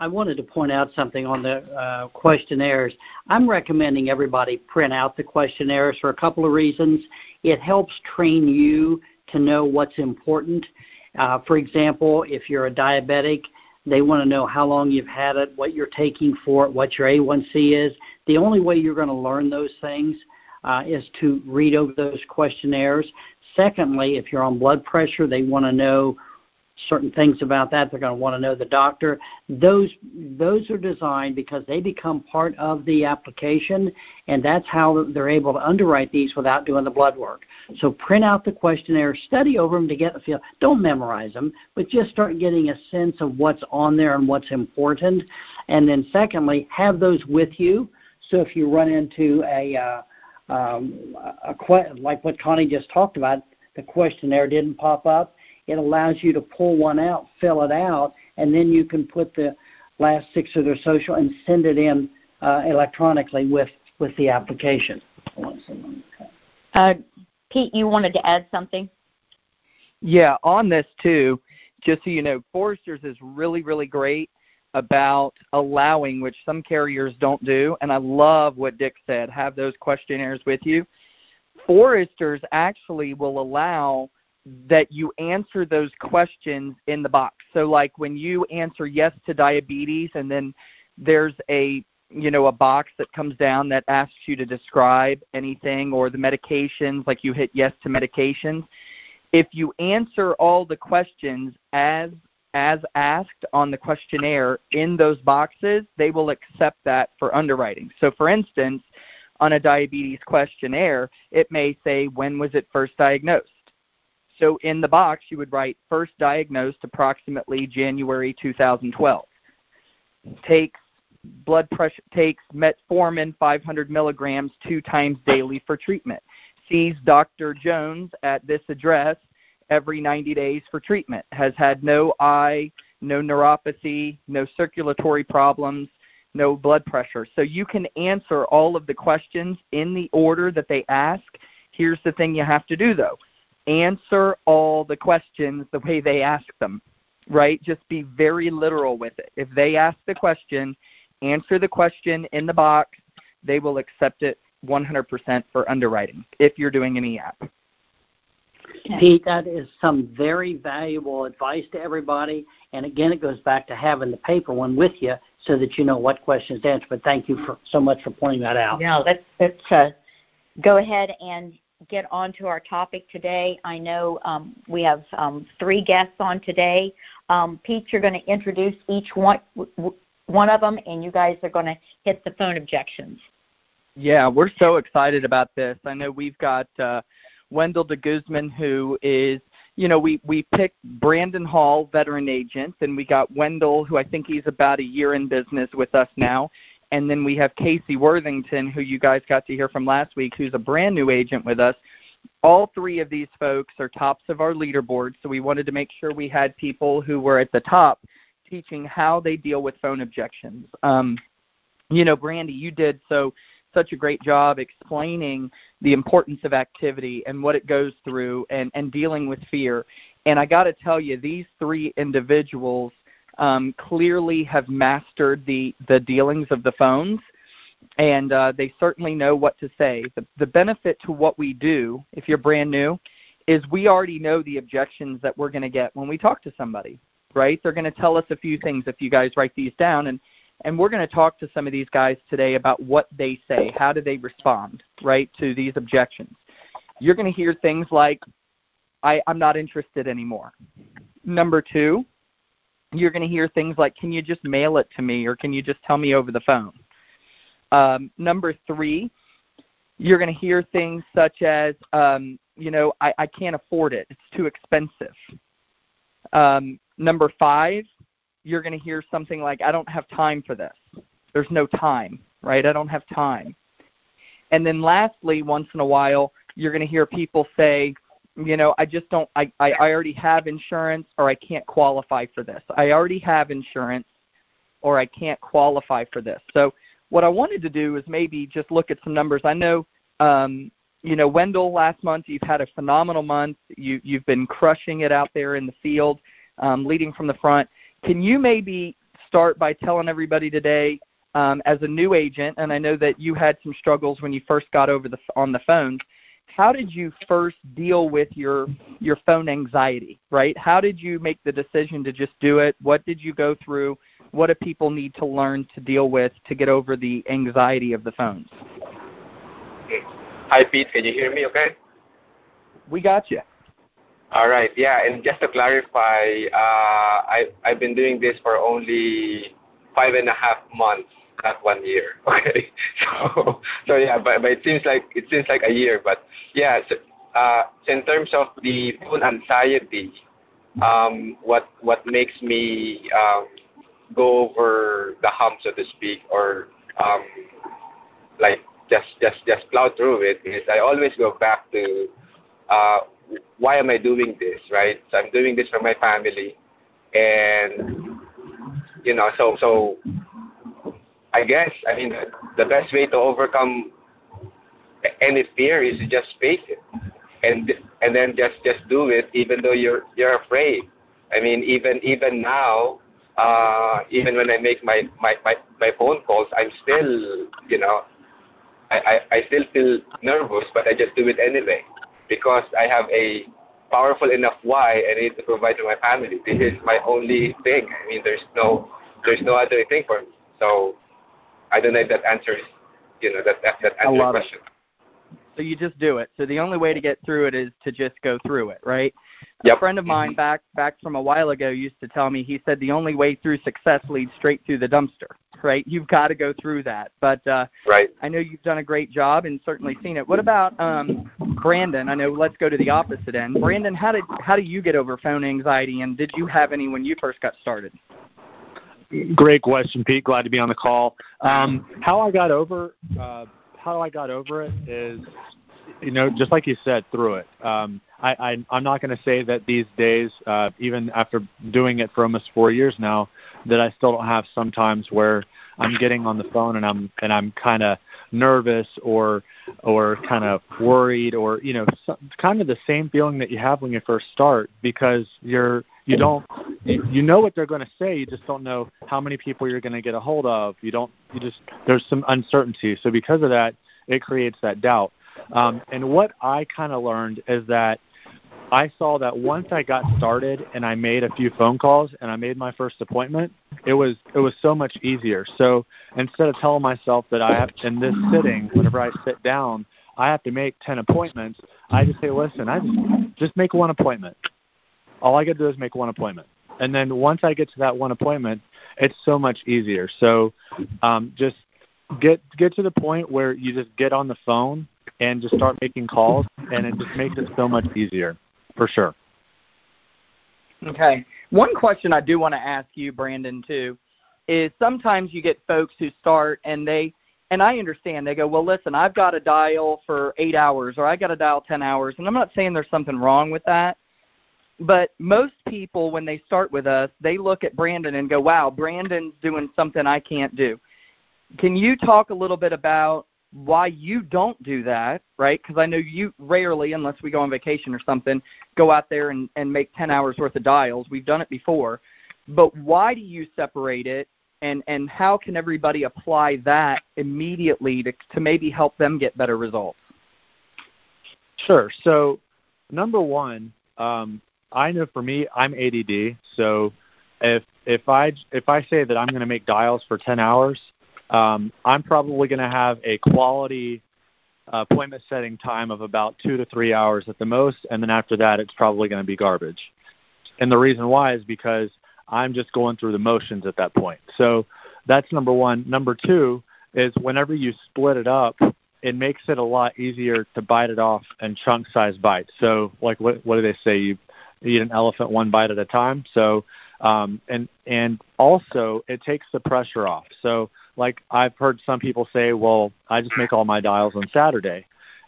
I wanted to point out something on the uh, questionnaires. I'm recommending everybody print out the questionnaires for a couple of reasons. It helps train you to know what's important. Uh, for example, if you're a diabetic, they want to know how long you've had it, what you're taking for it, what your A1C is. The only way you're going to learn those things uh, is to read over those questionnaires. Secondly, if you're on blood pressure, they want to know certain things about that. They're going to want to know the doctor. Those those are designed because they become part of the application, and that's how they're able to underwrite these without doing the blood work. So print out the questionnaire, study over them to get the feel. Don't memorize them, but just start getting a sense of what's on there and what's important. And then secondly, have those with you. So if you run into a uh, um, a, a like what Connie just talked about, the questionnaire didn't pop up it allows you to pull one out, fill it out, and then you can put the last six of their social and send it in uh, electronically with, with the application. Uh, Pete, you wanted to add something? Yeah, on this too, just so you know, Foresters is really, really great about allowing, which some carriers don't do, and I love what Dick said, have those questionnaires with you. Foresters actually will allow that you answer those questions in the box. So like when you answer yes to diabetes and then there's a you know a box that comes down that asks you to describe anything or the medications like you hit yes to medications if you answer all the questions as as asked on the questionnaire in those boxes they will accept that for underwriting so for instance on a diabetes questionnaire it may say when was it first diagnosed so in the box, you would write first diagnosed approximately January 2012. Takes blood pressure takes metformin 500 milligrams two times daily for treatment. Sees Dr. Jones at this address every 90 days for treatment. Has had no eye, no neuropathy, no circulatory problems, no blood pressure. So you can answer all of the questions in the order that they ask. Here's the thing you have to do though answer all the questions the way they ask them, right? Just be very literal with it. If they ask the question, answer the question in the box, they will accept it 100% for underwriting if you're doing any app. Pete, that is some very valuable advice to everybody. And again, it goes back to having the paper one with you so that you know what questions to answer. But thank you for so much for pointing that out. Yeah, let's, let's uh, go ahead and get on to our topic today. I know um, we have um, three guests on today. Um, Pete, you're going to introduce each one, one of them, and you guys are going to hit the phone objections. Yeah, we're so excited about this. I know we've got uh, Wendell de Guzman, who is, you know, we, we picked Brandon Hall, veteran agent, and we got Wendell, who I think he's about a year in business with us now. And then we have Casey Worthington, who you guys got to hear from last week, who's a brand new agent with us. All three of these folks are tops of our leaderboard, so we wanted to make sure we had people who were at the top teaching how they deal with phone objections. Um, you know, Brandy, you did so such a great job explaining the importance of activity and what it goes through and, and dealing with fear. And I got to tell you, these three individuals um, clearly have mastered the, the dealings of the phones, and uh, they certainly know what to say. The, the benefit to what we do, if you're brand new, is we already know the objections that we're going to get when we talk to somebody, right? They're going to tell us a few things if you guys write these down, and and we're going to talk to some of these guys today about what they say. How do they respond, right, to these objections? You're going to hear things like, I, I'm not interested anymore. Number two, you're going to hear things like, can you just mail it to me or can you just tell me over the phone? Um, number three, you're going to hear things such as, um, you know, I, I can't afford it. It's too expensive. Um, number five, you're going to hear something like, I don't have time for this. There's no time, right? I don't have time. And then lastly, once in a while, you're going to hear people say, you know i just don't I, I i already have insurance or i can't qualify for this. I already have insurance or i can't qualify for this. So what i wanted to do is maybe just look at some numbers. I know um you know wendell last month you've had a phenomenal month. You you've been crushing it out there in the field um, leading from the front. Can you maybe start by telling everybody today, um, as a new agent, and I know that you had some struggles when you first got over the on the phones. How did you first deal with your your phone anxiety? Right? How did you make the decision to just do it? What did you go through? What do people need to learn to deal with to get over the anxiety of the phones? Hi, Pete. Can you hear me? Okay. We got you. All right. Yeah, and just to clarify, uh, I I've been doing this for only five and a half months, not one year. Okay. So so yeah, but, but it seems like it seems like a year, but yeah. So, uh, in terms of the phone anxiety, um, what what makes me um, go over the hump, so to speak, or um, like just just just plow through it is I always go back to uh, why am I doing this, right? So I'm doing this for my family, and you know, so so I guess I mean the best way to overcome any fear is to just face it, and and then just just do it, even though you're you're afraid. I mean, even even now, uh, even when I make my, my my my phone calls, I'm still you know, I, I I still feel nervous, but I just do it anyway because I have a powerful enough why I need to provide to my family. This is my only thing. I mean, there's no there's no other thing for me. So I don't know if that answers you know that that, that answers your question. It. So you just do it. So the only way to get through it is to just go through it, right? Yep. A friend of mine back back from a while ago used to tell me he said the only way through success leads straight through the dumpster, right? You've got to go through that. But uh right. I know you've done a great job and certainly seen it. What about um Brandon? I know let's go to the opposite end. Brandon, how did how do you get over phone anxiety and did you have any when you first got started? Great question, Pete. Glad to be on the call. Um, how I got over uh, how I got over it is, you know, just like you said, through it. Um, I, I, I'm not going to say that these days, uh, even after doing it for almost four years now, that I still don't have sometimes where I'm getting on the phone and I'm and I'm kind of nervous or or kind of worried or you know some, kind of the same feeling that you have when you first start because you're you don't you know what they're going to say you just don't know how many people you're going to get a hold of you don't you just there's some uncertainty so because of that it creates that doubt um, and what i kind of learned is that I saw that once I got started and I made a few phone calls and I made my first appointment, it was it was so much easier. So instead of telling myself that I have in this sitting, whenever I sit down, I have to make ten appointments, I just say, listen, I just just make one appointment. All I got to do is make one appointment, and then once I get to that one appointment, it's so much easier. So um, just get get to the point where you just get on the phone and just start making calls, and it just makes it so much easier for sure. Okay. One question I do want to ask you, Brandon, too, is sometimes you get folks who start and they and I understand they go, well, listen, I've got to dial for eight hours or I got to dial ten hours, and I'm not saying there's something wrong with that, but most people when they start with us, they look at Brandon and go, wow, Brandon's doing something I can't do. Can you talk a little bit about why you don't do that, right? Because I know you rarely, unless we go on vacation or something, go out there and, and make 10 hours worth of dials. We've done it before. But why do you separate it? And, and how can everybody apply that immediately to, to maybe help them get better results? Sure. So, number one, um, I know for me, I'm ADD. So, if if I if I say that I'm going to make dials for 10 hours, um, I'm probably going to have a quality appointment setting time of about two to three hours at the most, and then after that, it's probably going to be garbage. And the reason why is because I'm just going through the motions at that point. So that's number one. Number two is whenever you split it up, it makes it a lot easier to bite it off in chunk size bites. So, like what what do they say? You eat an elephant one bite at a time. So, um, and and also it takes the pressure off. So like I've heard some people say, well, I just make all my dials on Saturday.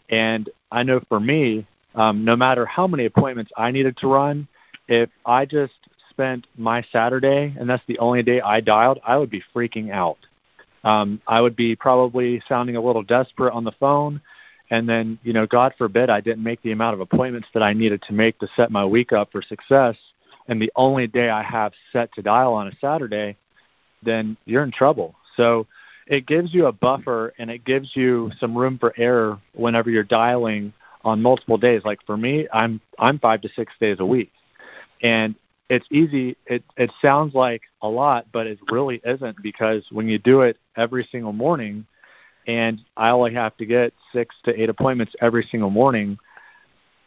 And I know for me, um, no matter how many appointments I needed to run, if I just spent my Saturday and that's the only day I dialed, I would be freaking out. Um, I would be probably sounding a little desperate on the phone. And then, you know, God forbid I didn't make the amount of appointments that I needed to make to set my week up for success. And the only day I have set to dial on a Saturday, then you're in trouble. So it gives you a buffer and it gives you some room for error whenever you're dialing on multiple days. Like for me, I'm I'm five to six days a week, and it's easy. It it sounds like a lot, but it really isn't because when you do it every single morning, and I only have to get six to eight appointments every single morning.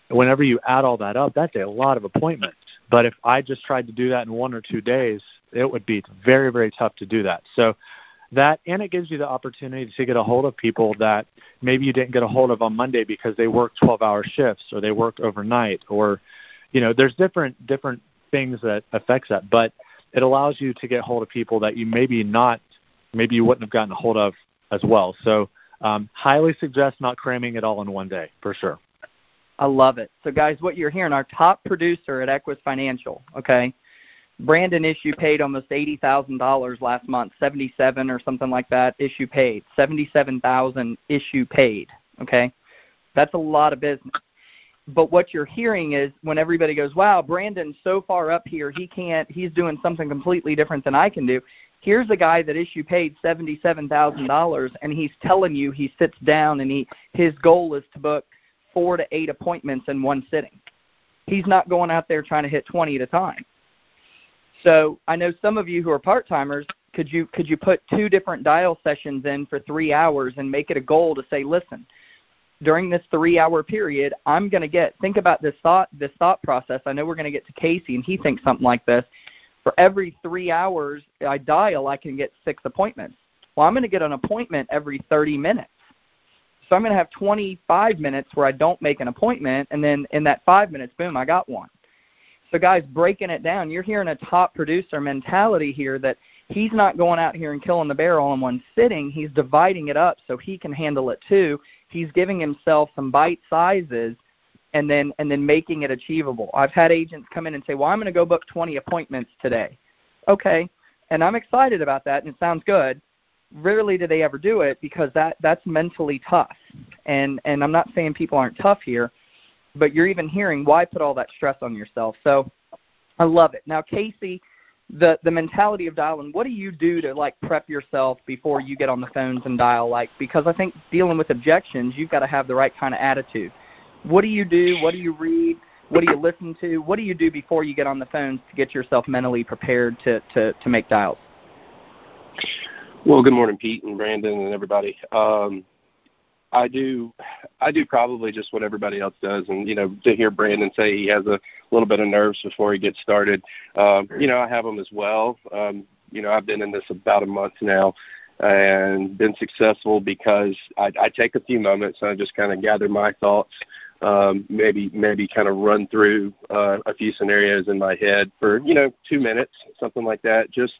Whenever you add all that up, that's a lot of appointments. But if I just tried to do that in one or two days, it would be very, very tough to do that. So that and it gives you the opportunity to get a hold of people that maybe you didn't get a hold of on Monday because they work 12-hour shifts or they work overnight or you know there's different different things that affects that but it allows you to get hold of people that you maybe not maybe you wouldn't have gotten a hold of as well so um, highly suggest not cramming it all in one day for sure I love it. So, guys, what you're hearing, our top producer at Equis Financial, okay, Brandon issue paid almost eighty thousand dollars last month, seventy seven or something like that. Issue paid seventy seven thousand issue paid. Okay, that's a lot of business. But what you're hearing is when everybody goes, "Wow, Brandon's so far up here, he can't. He's doing something completely different than I can do." Here's a guy that issue paid seventy seven thousand dollars, and he's telling you he sits down and he his goal is to book four to eight appointments in one sitting. He's not going out there trying to hit twenty at a time so I know some of you who are part timers. Could you could you put two different dial sessions in for three hours and make it a goal to say, listen, during this three hour period, I'm going to get think about this thought this thought process. I know we're going to get to Casey and he thinks something like this. For every three hours I dial, I can get six appointments. Well, I'm going to get an appointment every 30 minutes. So I'm going to have 25 minutes where I don't make an appointment, and then in that five minutes, boom, I got one. So, guys, breaking it down, you're hearing a top producer mentality here that he's not going out here and killing the bear all in one sitting. He's dividing it up so he can handle it too. He's giving himself some bite sizes and then and then making it achievable. I've had agents come in and say, "Well, I'm going to go book 20 appointments today." Okay, and I'm excited about that, and it sounds good. Rarely do they ever do it because that that's mentally tough. And and I'm not saying people aren't tough here, but you're even hearing why put all that stress on yourself. So I love it. Now, Casey, the the mentality of dialing. What do you do to like prep yourself before you get on the phones and dial? Like because I think dealing with objections, you've got to have the right kind of attitude. What do you do? What do you read? What do you listen to? What do you do before you get on the phones to get yourself mentally prepared to to to make dials? Well, good morning, Pete and Brandon and everybody. Um, I do I do probably just what everybody else does and you know to hear Brandon say he has a little bit of nerves before he gets started um you know I have them as well um you know I've been in this about a month now and been successful because I, I take a few moments and I just kind of gather my thoughts um maybe maybe kind of run through uh, a few scenarios in my head for you know 2 minutes something like that just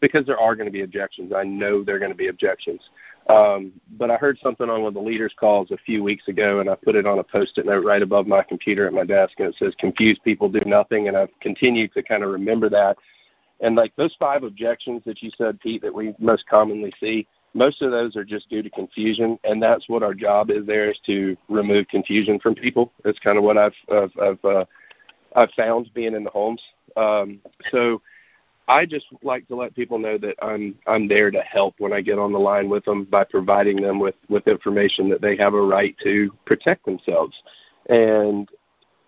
because there are going to be objections I know there're going to be objections um, but I heard something on one of the leaders' calls a few weeks ago, and I put it on a post-it note right above my computer at my desk, and it says, "Confused people do nothing." And I've continued to kind of remember that. And like those five objections that you said, Pete, that we most commonly see, most of those are just due to confusion, and that's what our job is. There is to remove confusion from people. That's kind of what I've I've I've, uh, I've found being in the homes. Um, so I just like to let people know that I'm I'm there to help when I get on the line with them by providing them with with information that they have a right to protect themselves, and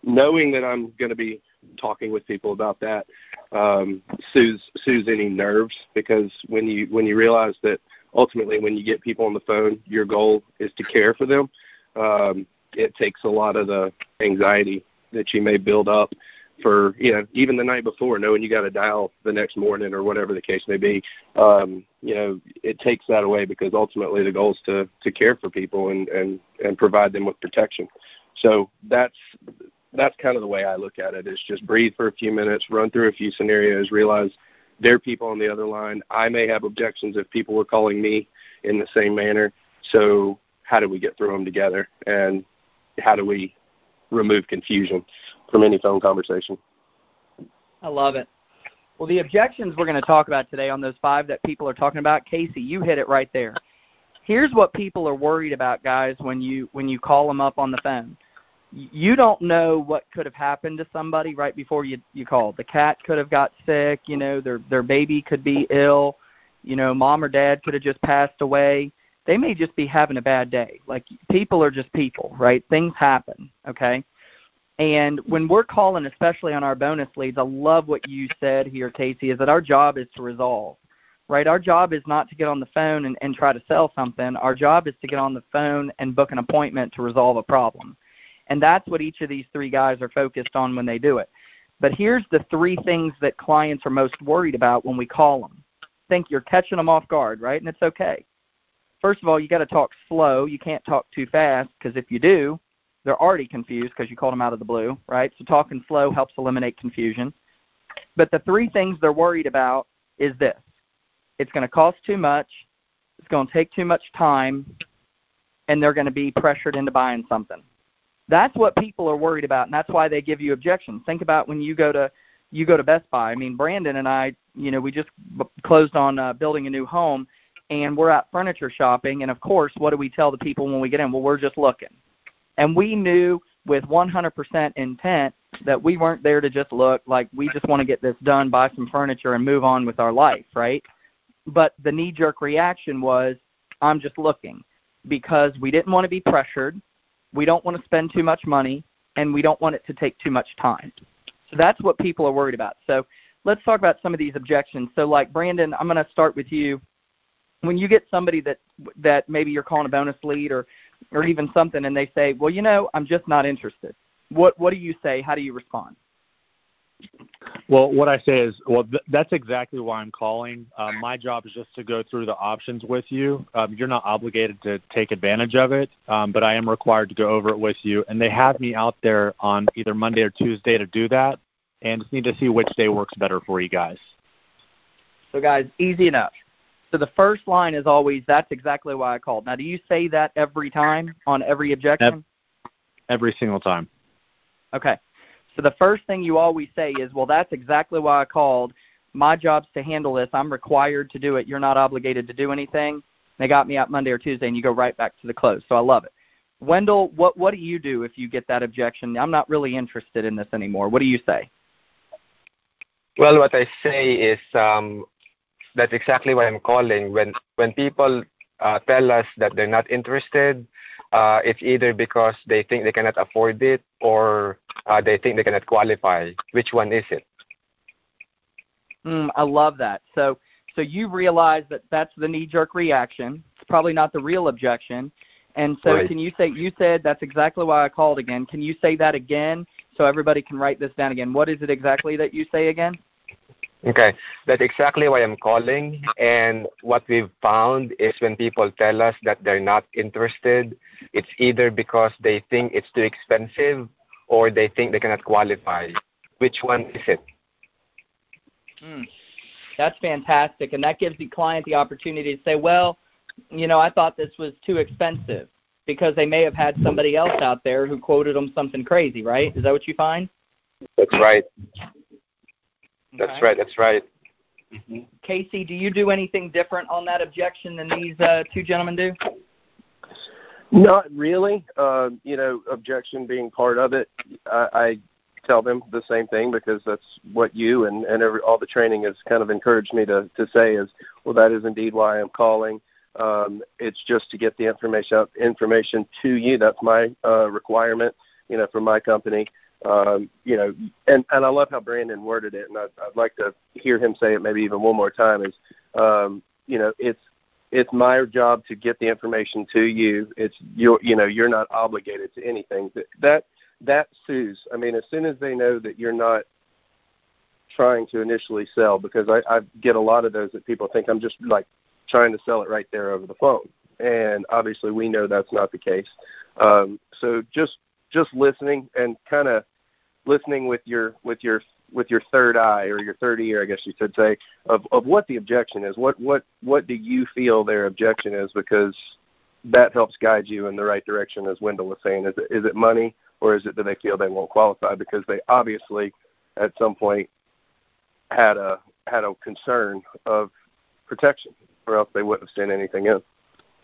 knowing that I'm going to be talking with people about that um, soothes soothes any nerves because when you when you realize that ultimately when you get people on the phone, your goal is to care for them. Um, it takes a lot of the anxiety that you may build up for you know even the night before knowing you got to dial the next morning or whatever the case may be. Um you know it takes that away because ultimately the goal is to to care for people and and and provide them with protection. So that's that's kind of the way I look at it. Is just breathe for a few minutes run through a few scenarios realize there are people on the other line I may have objections if people were calling me in the same manner so how do we get through them together and how do we remove confusion from any phone conversation. I love it. Well, the objections we're going to talk about today on those five that people are talking about, Casey, you hit it right there. Here's what people are worried about, guys, when you when you call them up on the phone. You don't know what could have happened to somebody right before you you called. The cat could have got sick, you know, their their baby could be ill. You know, mom or dad could have just passed away. They may just be having a bad day. Like people are just people, right? Things happen, okay? And when we're calling, especially on our bonus leads, I love what you said here, Casey, is that our job is to resolve, right? Our job is not to get on the phone and, and try to sell something. Our job is to get on the phone and book an appointment to resolve a problem. And that's what each of these three guys are focused on when they do it. But here's the three things that clients are most worried about when we call them. Think you're catching them off guard, right? And it's okay. First of all, you got to talk slow. You can't talk too fast because if you do, they're already confused because you called them out of the blue, right? So talking slow helps eliminate confusion. But the three things they're worried about is this it's going to cost too much, it's going to take too much time, and they're going to be pressured into buying something. That's what people are worried about, and that's why they give you objections. Think about when you go to you go to Best Buy. I mean, Brandon and I, you know, we just closed on uh, building a new home, and we're at furniture shopping. And of course, what do we tell the people when we get in? Well, we're just looking. And we knew with 100% intent that we weren't there to just look like we just want to get this done, buy some furniture, and move on with our life, right? But the knee jerk reaction was, I'm just looking because we didn't want to be pressured. We don't want to spend too much money, and we don't want it to take too much time. So that's what people are worried about. So let's talk about some of these objections. So, like Brandon, I'm going to start with you. When you get somebody that that maybe you're calling a bonus lead or or even something and they say, "Well, you know, I'm just not interested." What what do you say? How do you respond? Well, what I say is, well, th- that's exactly why I'm calling. Um, my job is just to go through the options with you. Um, you're not obligated to take advantage of it, um, but I am required to go over it with you. And they have me out there on either Monday or Tuesday to do that, and just need to see which day works better for you guys. So, guys, easy enough. So the first line is always, "That's exactly why I called." Now, do you say that every time on every objection? Every single time. Okay. So the first thing you always say is, "Well, that's exactly why I called. My job's to handle this. I'm required to do it. You're not obligated to do anything." They got me out Monday or Tuesday, and you go right back to the close. So I love it. Wendell, what what do you do if you get that objection? I'm not really interested in this anymore. What do you say? Well, what I say is um, that's exactly why I'm calling. When when people uh, tell us that they're not interested, uh, it's either because they think they cannot afford it or uh, they think they cannot qualify. Which one is it? Mm, I love that. So so you realize that that's the knee-jerk reaction. It's probably not the real objection. And so right. can you say you said that's exactly why I called again. Can you say that again so everybody can write this down again? What is it exactly that you say again? Okay, that's exactly why I'm calling. And what we've found is when people tell us that they're not interested, it's either because they think it's too expensive or they think they cannot qualify. Which one is it? Mm, that's fantastic. And that gives the client the opportunity to say, well, you know, I thought this was too expensive because they may have had somebody else out there who quoted them something crazy, right? Is that what you find? That's right. That's okay. right. That's right. Mm-hmm. Casey, do you do anything different on that objection than these uh, two gentlemen do? Not really. Uh, you know, objection being part of it, I, I tell them the same thing because that's what you and and every, all the training has kind of encouraged me to to say is, well, that is indeed why I'm calling. Um, it's just to get the information out, information to you. That's my uh, requirement, you know, for my company um, you know, and and I love how Brandon worded it, and I'd, I'd like to hear him say it maybe even one more time. Is um, you know, it's it's my job to get the information to you. It's your you know you're not obligated to anything. That that that sues. I mean, as soon as they know that you're not trying to initially sell, because I, I get a lot of those that people think I'm just like trying to sell it right there over the phone, and obviously we know that's not the case. Um, so just just listening and kind of listening with your with your with your third eye or your third ear, I guess you could say, of of what the objection is. What what what do you feel their objection is? Because that helps guide you in the right direction, as Wendell was saying. Is it is it money or is it that they feel they won't qualify because they obviously at some point had a had a concern of protection, or else they wouldn't have sent anything in.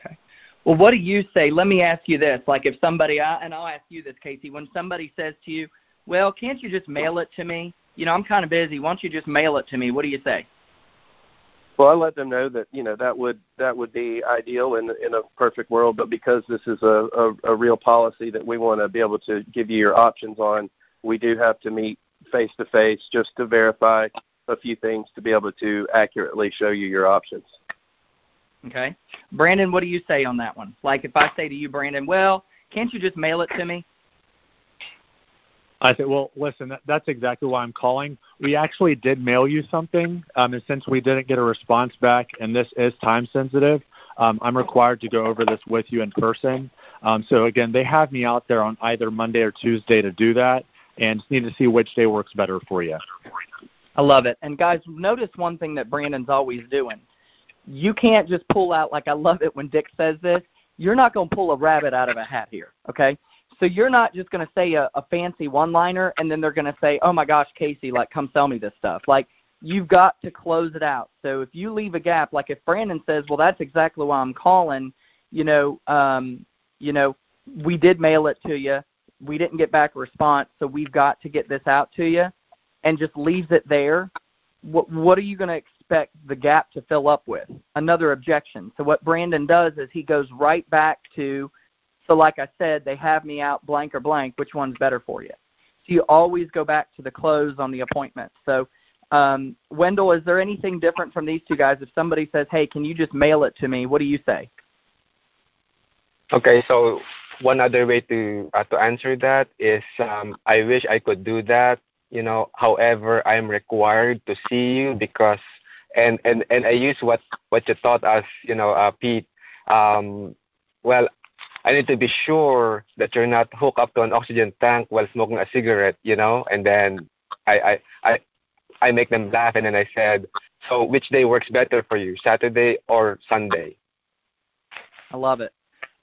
Okay. Well, what do you say? Let me ask you this: like if somebody, and I'll ask you this, Casey, when somebody says to you, well, can't you just mail it to me? You know, I'm kind of busy. Why don't you just mail it to me? What do you say? Well, I let them know that you know that would that would be ideal in in a perfect world, but because this is a a, a real policy that we want to be able to give you your options on, we do have to meet face to face just to verify a few things to be able to accurately show you your options. Okay, Brandon, what do you say on that one? Like if I say to you, Brandon, well, can't you just mail it to me? I said, well, listen, that, that's exactly why I'm calling. We actually did mail you something, um, and since we didn't get a response back, and this is time sensitive, um, I'm required to go over this with you in person. Um, so again, they have me out there on either Monday or Tuesday to do that, and just need to see which day works better for you. I love it. And guys, notice one thing that Brandon's always doing. You can't just pull out like I love it when Dick says this. You're not going to pull a rabbit out of a hat here, okay? So you're not just going to say a, a fancy one-liner and then they're going to say, "Oh my gosh, Casey, like come sell me this stuff." Like you've got to close it out. So if you leave a gap, like if Brandon says, "Well, that's exactly why I'm calling," you know, um, you know, we did mail it to you. We didn't get back a response, so we've got to get this out to you, and just leaves it there. What what are you going to expect the gap to fill up with? Another objection. So what Brandon does is he goes right back to so, like I said, they have me out blank or blank. Which one's better for you? So you always go back to the close on the appointment. So, um, Wendell, is there anything different from these two guys? If somebody says, "Hey, can you just mail it to me?" What do you say? Okay, so one other way to uh, to answer that is um, I wish I could do that. You know, however, I'm required to see you because and and and I use what what you taught us. You know, uh, Pete. Um, well, I need to be sure that you're not hooked up to an oxygen tank while smoking a cigarette, you know. And then I I I, I make them laugh, and then I said, so which day works better for you, Saturday or Sunday? I love it,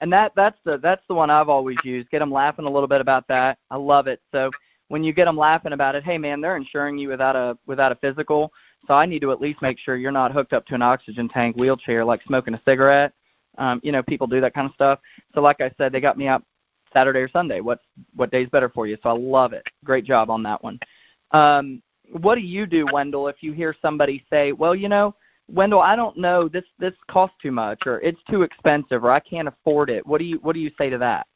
and that that's the that's the one I've always used. Get them laughing a little bit about that. I love it. So when you get them laughing about it, hey man, they're insuring you without a without a physical. So I need to at least make sure you're not hooked up to an oxygen tank wheelchair like smoking a cigarette um, you know, people do that kind of stuff. So like I said, they got me out Saturday or Sunday. What what day's better for you? So I love it. Great job on that one. Um, what do you do, Wendell, if you hear somebody say, "Well, you know, Wendell, I don't know this this costs too much, or it's too expensive, or I can't afford it." What do you what do you say to that?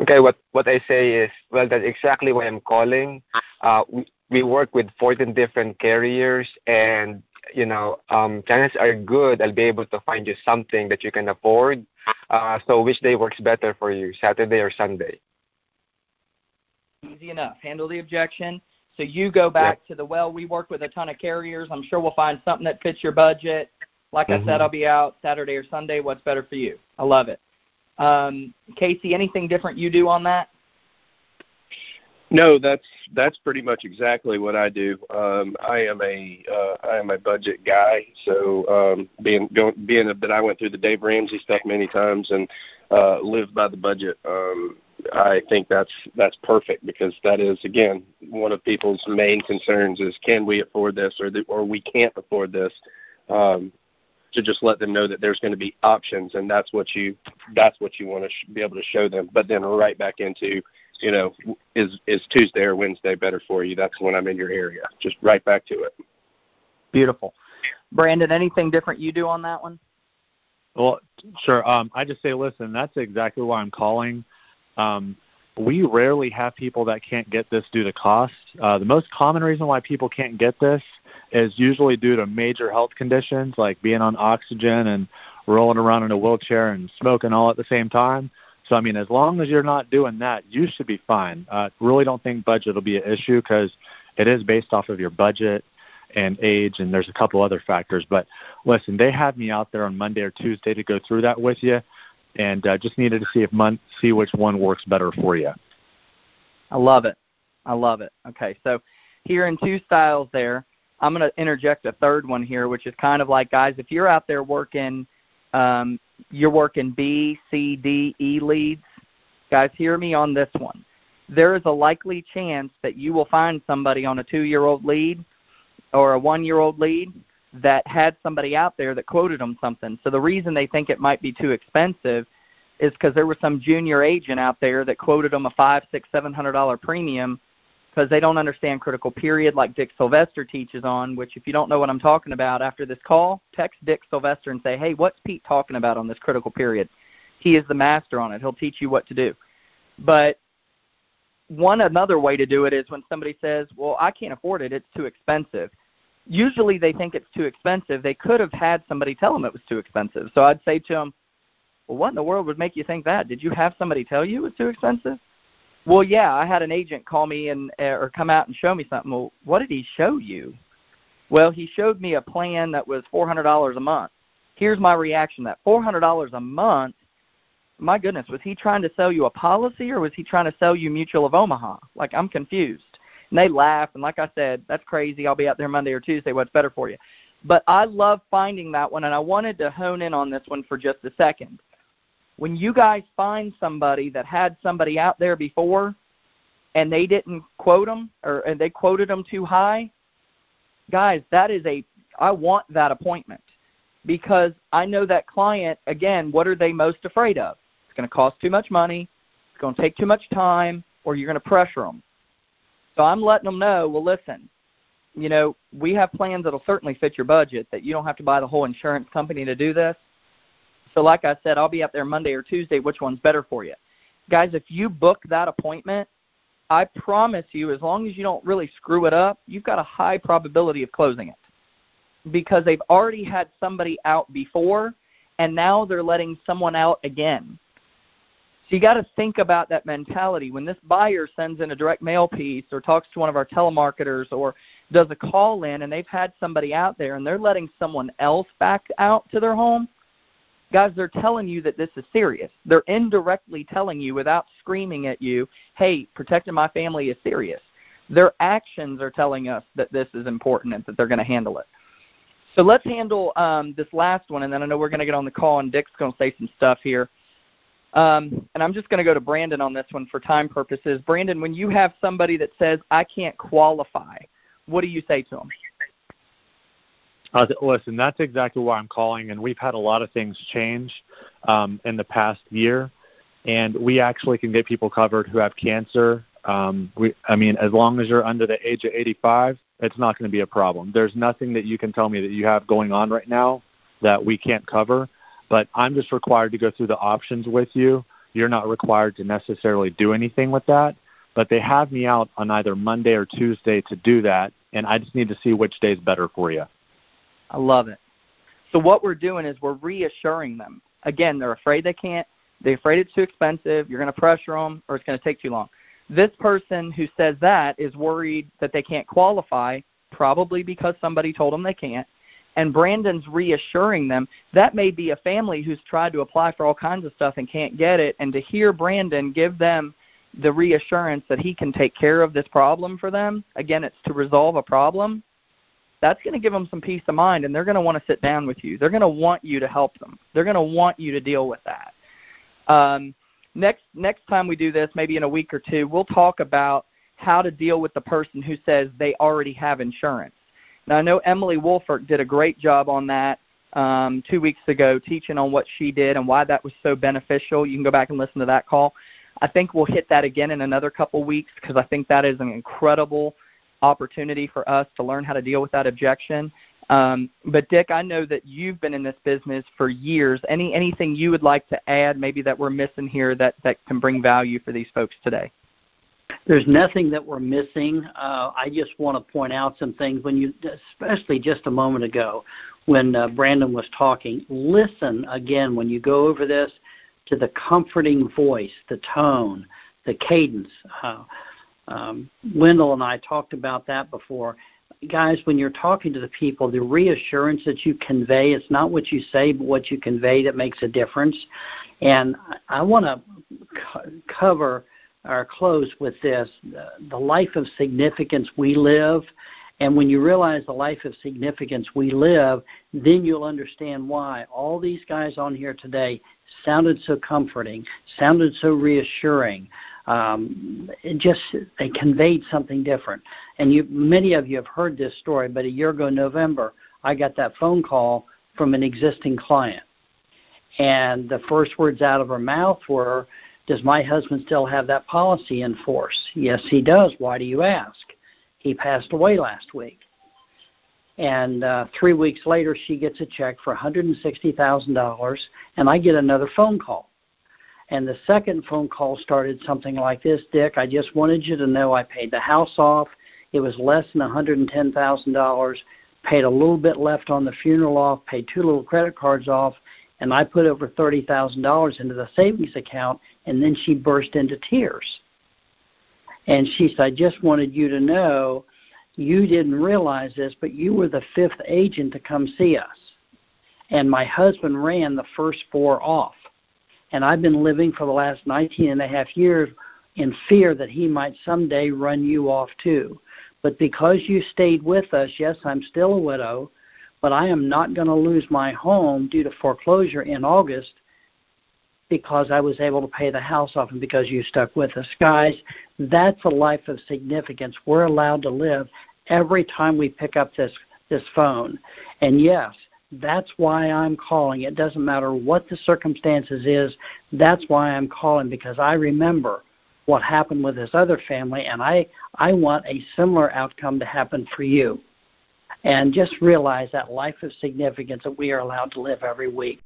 Okay, what what I say is, well, that's exactly why I'm calling. Uh, we, we work with 14 different carriers, and you know, um, chances are good I'll be able to find you something that you can afford. Uh, so which day works better for you, Saturday or Sunday? Easy enough. Handle the objection. So you go back yep. to the well. We work with a ton of carriers. I'm sure we'll find something that fits your budget. Like mm-hmm. I said, mm-hmm. I'll be out Saturday or Sunday. What's better for you? I love it. Um, Casey, anything different you do on that? No, that's that's pretty much exactly what I do. Um, I am a uh, I am a budget guy, so um, being going, being a, that I went through the Dave Ramsey stuff many times and uh, lived by the budget. Um, I think that's that's perfect because that is again one of people's main concerns is can we afford this or the, or we can't afford this. Um, to just let them know that there's going to be options, and that's what you that's what you want to sh- be able to show them. But then right back into you know, is is Tuesday or Wednesday better for you? That's when I'm in your area. Just right back to it. Beautiful. Brandon, anything different you do on that one? Well, sure. Um, I just say, listen, that's exactly why I'm calling. Um, we rarely have people that can't get this due to cost. Uh, the most common reason why people can't get this is usually due to major health conditions like being on oxygen and rolling around in a wheelchair and smoking all at the same time. So I mean, as long as you're not doing that, you should be fine. Uh, really don't think budget will be an issue because it is based off of your budget and age, and there's a couple other factors. But listen, they had me out there on Monday or Tuesday to go through that with you, and uh, just needed to see if mon- see which one works better for you. I love it. I love it. Okay, so here in two styles there. I'm going to interject a third one here, which is kind of like, guys, if you're out there working um, you're working B, C, D, E leads. Guys, hear me on this one. There is a likely chance that you will find somebody on a two year old lead or a one year old lead that had somebody out there that quoted them something. So the reason they think it might be too expensive is because there was some junior agent out there that quoted them a five, six, seven hundred dollar premium because they don't understand critical period like Dick Sylvester teaches on, which if you don't know what I'm talking about after this call, text Dick Sylvester and say, hey, what's Pete talking about on this critical period? He is the master on it. He'll teach you what to do. But one another way to do it is when somebody says, well, I can't afford it. It's too expensive. Usually they think it's too expensive. They could have had somebody tell them it was too expensive. So I'd say to them, well, what in the world would make you think that? Did you have somebody tell you it was too expensive? Well, yeah, I had an agent call me and uh, or come out and show me something. Well, what did he show you? Well, he showed me a plan that was four hundred dollars a month. Here's my reaction: that four hundred dollars a month. My goodness, was he trying to sell you a policy or was he trying to sell you Mutual of Omaha? Like I'm confused. And they laugh, and like I said, that's crazy. I'll be out there Monday or Tuesday. What's better for you? But I love finding that one, and I wanted to hone in on this one for just a second when you guys find somebody that had somebody out there before and they didn't quote them or and they quoted them too high, guys, that is a I want that appointment because I know that client again, what are they most afraid of? It's going to cost too much money, it's going to take too much time, or you're going to pressure them. So I'm letting them know, well listen, you know, we have plans that'll certainly fit your budget that you don't have to buy the whole insurance company to do this so, like I said, I'll be up there Monday or Tuesday. Which one's better for you? Guys, if you book that appointment, I promise you, as long as you don't really screw it up, you've got a high probability of closing it because they've already had somebody out before and now they're letting someone out again. So you got to think about that mentality. When this buyer sends in a direct mail piece or talks to one of our telemarketers or does a call in and they've had somebody out there and they're letting someone else back out to their home, Guys, they're telling you that this is serious. They're indirectly telling you without screaming at you, hey, protecting my family is serious. Their actions are telling us that this is important and that they're going to handle it. So let's handle um, this last one, and then I know we're going to get on the call, and Dick's going to say some stuff here. Um, and I'm just going to go to Brandon on this one for time purposes. Brandon, when you have somebody that says, I can't qualify, what do you say to them? Uh, listen, that's exactly why I'm calling, and we've had a lot of things change um, in the past year, and we actually can get people covered who have cancer. Um, we, I mean, as long as you're under the age of 85, it's not going to be a problem. There's nothing that you can tell me that you have going on right now that we can't cover, but I'm just required to go through the options with you. You're not required to necessarily do anything with that, but they have me out on either Monday or Tuesday to do that, and I just need to see which day is better for you. I love it. So what we're doing is we're reassuring them. Again, they're afraid they can't. They're afraid it's too expensive. You're going to pressure them, or it's going to take too long. This person who says that is worried that they can't qualify, probably because somebody told them they can't. And Brandon's reassuring them that may be a family who's tried to apply for all kinds of stuff and can't get it. And to hear Brandon give them the reassurance that he can take care of this problem for them, again, it's to resolve a problem that's going to give them some peace of mind and they're going to want to sit down with you. They're going to want you to help them. They're going to want you to deal with that. Um, next next time we do this, maybe in a week or two, we'll talk about how to deal with the person who says they already have insurance. Now I know Emily Wolfert did a great job on that um, two weeks ago, teaching on what she did and why that was so beneficial. You can go back and listen to that call. I think we'll hit that again in another couple weeks because I think that is an incredible opportunity for us to learn how to deal with that objection. Um, but Dick, I know that you've been in this business for years. Any anything you would like to add, maybe that we're missing here that that can bring value for these folks today? There's nothing that we're missing. Uh, I just want to point out some things when you, especially just a moment ago, when uh, Brandon was talking. Listen again when you go over this to the comforting voice, the tone, the cadence. Uh, um, Wendell and I talked about that before. Guys, when you're talking to the people, the reassurance that you convey, it's not what you say, but what you convey that makes a difference. And I want to co- cover or close with this the life of significance we live. And when you realize the life of significance we live, then you'll understand why all these guys on here today sounded so comforting, sounded so reassuring, um, it just they conveyed something different. And you, many of you have heard this story, but a year ago, November, I got that phone call from an existing client, and the first words out of her mouth were, Does my husband still have that policy in force? Yes, he does. Why do you ask? He passed away last week. And uh, three weeks later, she gets a check for $160,000, and I get another phone call. And the second phone call started something like this Dick, I just wanted you to know I paid the house off. It was less than $110,000, paid a little bit left on the funeral off, paid two little credit cards off, and I put over $30,000 into the savings account, and then she burst into tears. And she said, I just wanted you to know you didn't realize this, but you were the fifth agent to come see us. And my husband ran the first four off. And I've been living for the last 19 and a half years in fear that he might someday run you off too. But because you stayed with us, yes, I'm still a widow, but I am not going to lose my home due to foreclosure in August because I was able to pay the house off and because you stuck with us. Guys, that's a life of significance. We're allowed to live every time we pick up this this phone. And yes, that's why I'm calling. It doesn't matter what the circumstances is. That's why I'm calling because I remember what happened with this other family and I I want a similar outcome to happen for you. And just realize that life of significance that we are allowed to live every week.